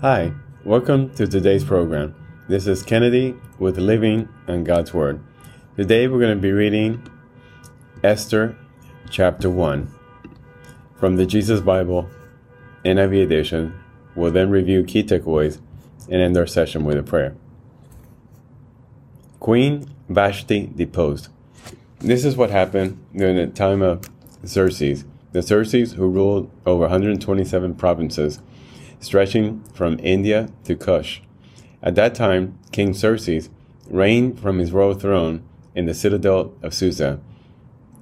Hi, welcome to today's program. This is Kennedy with Living on God's Word. Today we're going to be reading Esther chapter 1 from the Jesus Bible NIV edition. We'll then review key takeaways and end our session with a prayer. Queen Vashti deposed. This is what happened during the time of Xerxes. The Xerxes, who ruled over 127 provinces, stretching from India to Kush. At that time, King Xerxes reigned from his royal throne in the citadel of Susa.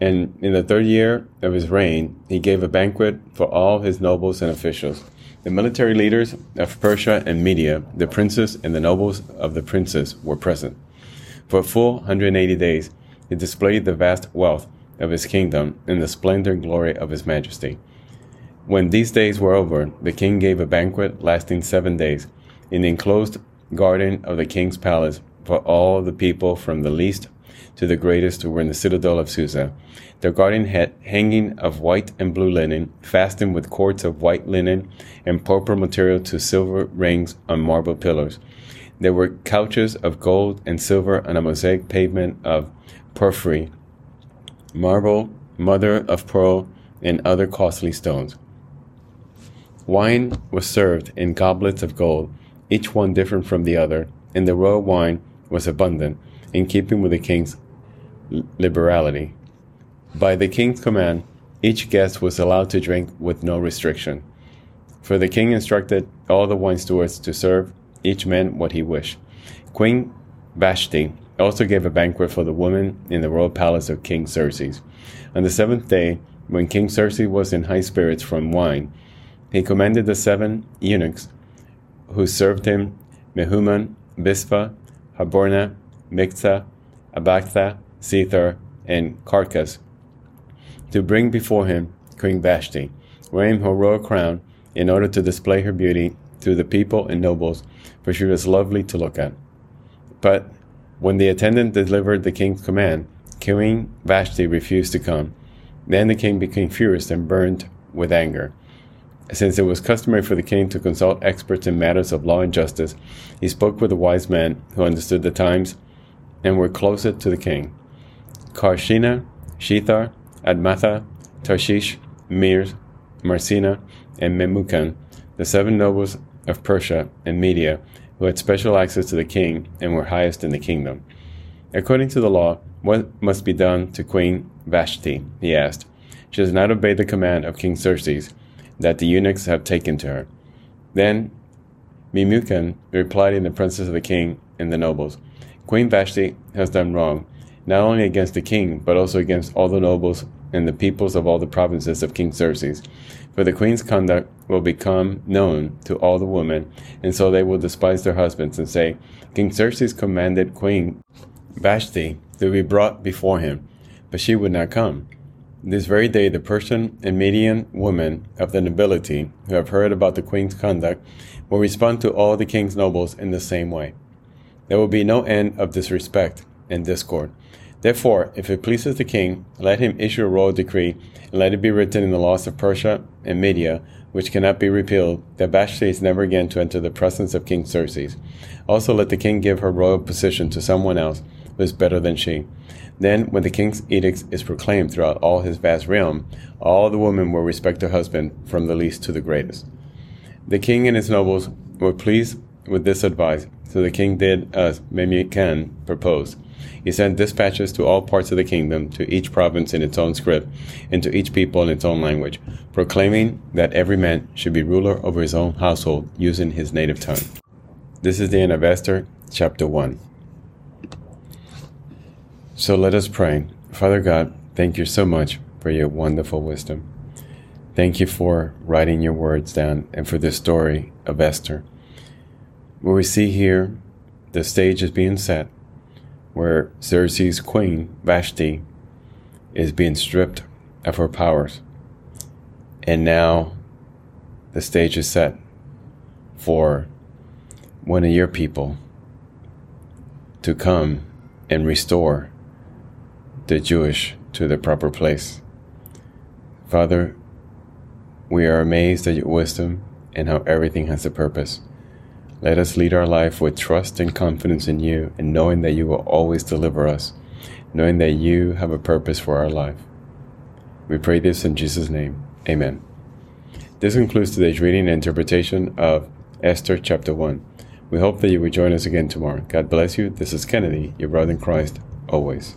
And in the third year of his reign, he gave a banquet for all his nobles and officials. The military leaders of Persia and Media, the princes and the nobles of the princes were present. For a full 180 days, he displayed the vast wealth of his kingdom and the splendor and glory of his majesty. When these days were over, the king gave a banquet lasting seven days in the enclosed garden of the king's palace for all the people from the least to the greatest who were in the citadel of Susa. The garden had hanging of white and blue linen, fastened with cords of white linen and purple material to silver rings on marble pillars. There were couches of gold and silver on a mosaic pavement of porphyry, marble, mother of pearl, and other costly stones. Wine was served in goblets of gold, each one different from the other, and the royal wine was abundant, in keeping with the king's liberality. By the king's command, each guest was allowed to drink with no restriction. For the king instructed all the wine stewards to serve each man what he wished. Queen Vashti also gave a banquet for the women in the royal palace of King Xerxes. On the seventh day, when King Xerxes was in high spirits from wine, he commanded the seven eunuchs who served him, Mehuman, Biztha, Haborna, Bigtha, Abagtha, Zethar, and Karkas, to bring before him Queen Vashti, wearing her royal crown, in order to display her beauty to the people and nobles, for she was lovely to look at. But when the attendant delivered the king's command, Queen Vashti refused to come. Then the king became furious and burned with anger. Since it was customary for the king to consult experts in matters of law and justice, he spoke with the wise men who understood the times and were closer to the king. Karshena, Shethar, Admatha, Tarshish, Meres, Marsena, and Memukan, the seven nobles of Persia and Media, who had special access to the king and were highest in the kingdom. According to the law, what must be done to Queen Vashti? he asked. She has not obeyed the command of King Xerxes that the eunuchs have taken to her. Then Memukan replied in the presence of the king and the nobles, Queen Vashti has done wrong, not only against the king, but also against all the nobles and the peoples of all the provinces of King Xerxes. For the queen's conduct will become known to all the women, and so they will despise their husbands and say, King Xerxes commanded Queen Vashti to be brought before him, but she would not come. This very day, the Persian and Median women of the nobility who have heard about the queen's conduct will respond to all the king's nobles in the same way. There will be no end of disrespect and discord. Therefore, if it pleases the king, let him issue a royal decree, and let it be written in the laws of Persia and Media, which cannot be repealed, that Vashti is never again to enter the presence of King Xerxes. Also, let the king give her royal position to someone else who is better than she. Then, when the king's edict is proclaimed throughout all his vast realm, all the women will respect their husband from the least to the greatest. The king and his nobles were pleased with this advice, so the king did as Memukan proposed. He sent dispatches to all parts of the kingdom, to each province in its own script, and to each people in its own language, proclaiming that every man should be ruler over his own household using his native tongue. This is the end of Esther, chapter 1. So let us pray. Father God, thank you so much for your wonderful wisdom. Thank you for writing your words down and for this story of Esther. What we see here the stage is being set, where Xerxes' queen, Vashti, is being stripped of her powers. And now the stage is set for one of your people to come and restore the Jewish to the proper place. Father, we are amazed at your wisdom and how everything has a purpose. Let us lead our life with trust and confidence in you, and knowing that you will always deliver us, knowing that you have a purpose for our life. We pray this in Jesus' name. Amen. This concludes today's reading and interpretation of Esther chapter 1. We hope that you will join us again tomorrow. God bless you. This is Kennedy, your brother in Christ, always.